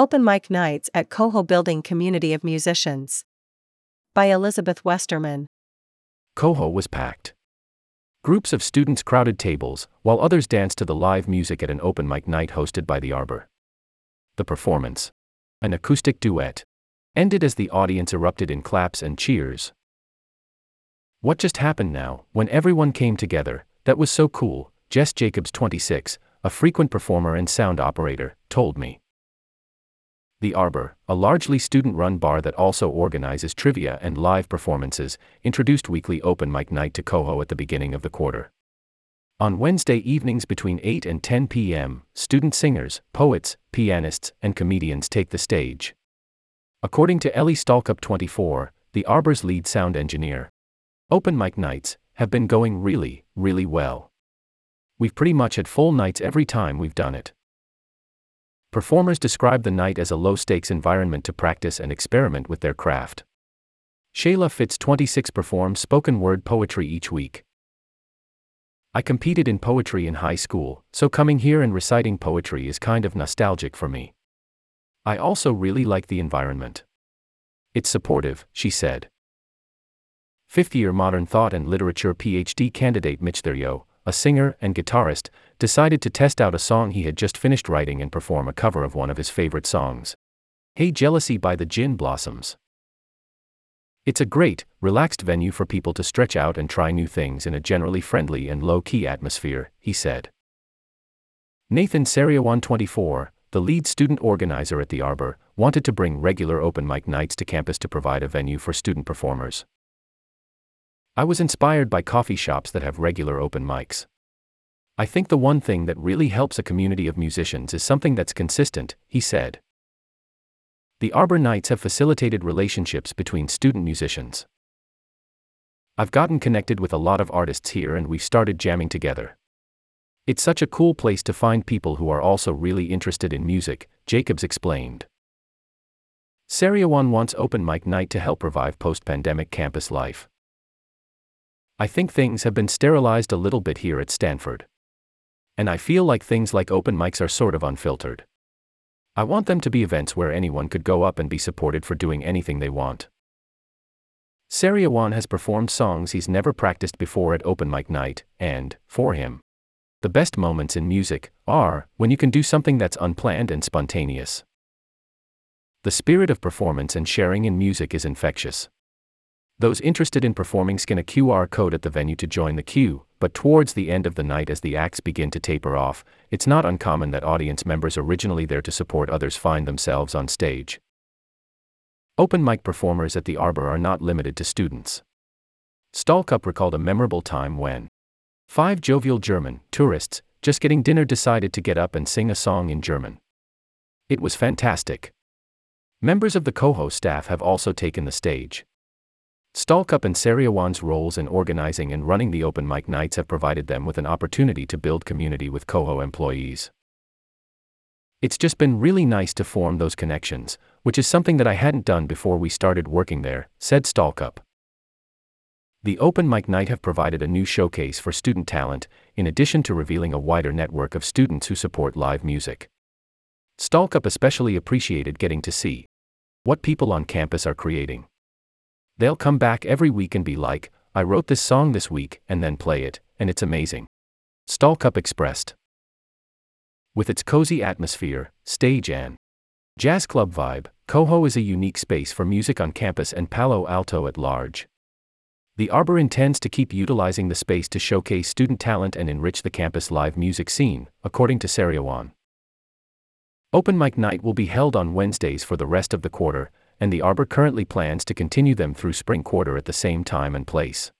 Open Mic Nights at Coho Building Community of Musicians. By Elizabeth Westerman. Coho was packed. Groups of students crowded tables, while others danced to the live music at an open mic night hosted by the Arbor. The performance, an acoustic duet, ended as the audience erupted in claps and cheers. What just happened now, when everyone came together, that was so cool, Jess Jacobs, 26, a frequent performer and sound operator, told me. The Arbor, a largely student run bar that also organizes trivia and live performances, introduced weekly open mic night to Coho at the beginning of the quarter. On Wednesday evenings between 8 and 10 p.m., student singers, poets, pianists, and comedians take the stage. According to Ellie Stallcup 24, the Arbor's lead sound engineer, open mic nights have been going really, really well. We've pretty much had full nights every time we've done it. Performers describe the night as a low stakes environment to practice and experiment with their craft. Shayla Fitz 26 performs spoken word poetry each week. I competed in poetry in high school, so coming here and reciting poetry is kind of nostalgic for me. I also really like the environment. It's supportive, she said. Fifth year modern thought and literature PhD candidate Mitch Thuryo, a singer and guitarist, decided to test out a song he had just finished writing and perform a cover of one of his favorite songs. Hey Jealousy by the Gin Blossoms. It's a great, relaxed venue for people to stretch out and try new things in a generally friendly and low key atmosphere, he said. Nathan Sariawan 24, the lead student organizer at the Arbor, wanted to bring regular open mic nights to campus to provide a venue for student performers. I was inspired by coffee shops that have regular open mics. I think the one thing that really helps a community of musicians is something that's consistent, he said. The Arbor Nights have facilitated relationships between student musicians. I've gotten connected with a lot of artists here and we've started jamming together. It's such a cool place to find people who are also really interested in music, Jacobs explained. Sariawan wants open mic night to help revive post pandemic campus life. I think things have been sterilized a little bit here at Stanford. And I feel like things like open mics are sort of unfiltered. I want them to be events where anyone could go up and be supported for doing anything they want. Sariawan has performed songs he's never practiced before at open mic night, and, for him, the best moments in music are when you can do something that's unplanned and spontaneous. The spirit of performance and sharing in music is infectious. Those interested in performing scan a QR code at the venue to join the queue, but towards the end of the night, as the acts begin to taper off, it's not uncommon that audience members originally there to support others find themselves on stage. Open mic performers at the Arbor are not limited to students. Stallcup recalled a memorable time when five jovial German tourists, just getting dinner, decided to get up and sing a song in German. It was fantastic. Members of the Coho staff have also taken the stage. Stallcup and Sariawan's roles in organizing and running the open mic nights have provided them with an opportunity to build community with Coho employees. It's just been really nice to form those connections, which is something that I hadn't done before we started working there, said Stallcup. The Open Mic Night have provided a new showcase for student talent, in addition to revealing a wider network of students who support live music. Stallcup especially appreciated getting to see what people on campus are creating. They'll come back every week and be like, I wrote this song this week, and then play it, and it's amazing. Stallcup expressed. With its cozy atmosphere, stage and jazz club vibe, Coho is a unique space for music on campus and Palo Alto at large. The Arbor intends to keep utilizing the space to showcase student talent and enrich the campus live music scene, according to Sariawan. Open Mic Night will be held on Wednesdays for the rest of the quarter, and the Arbor currently plans to continue them through spring quarter at the same time and place.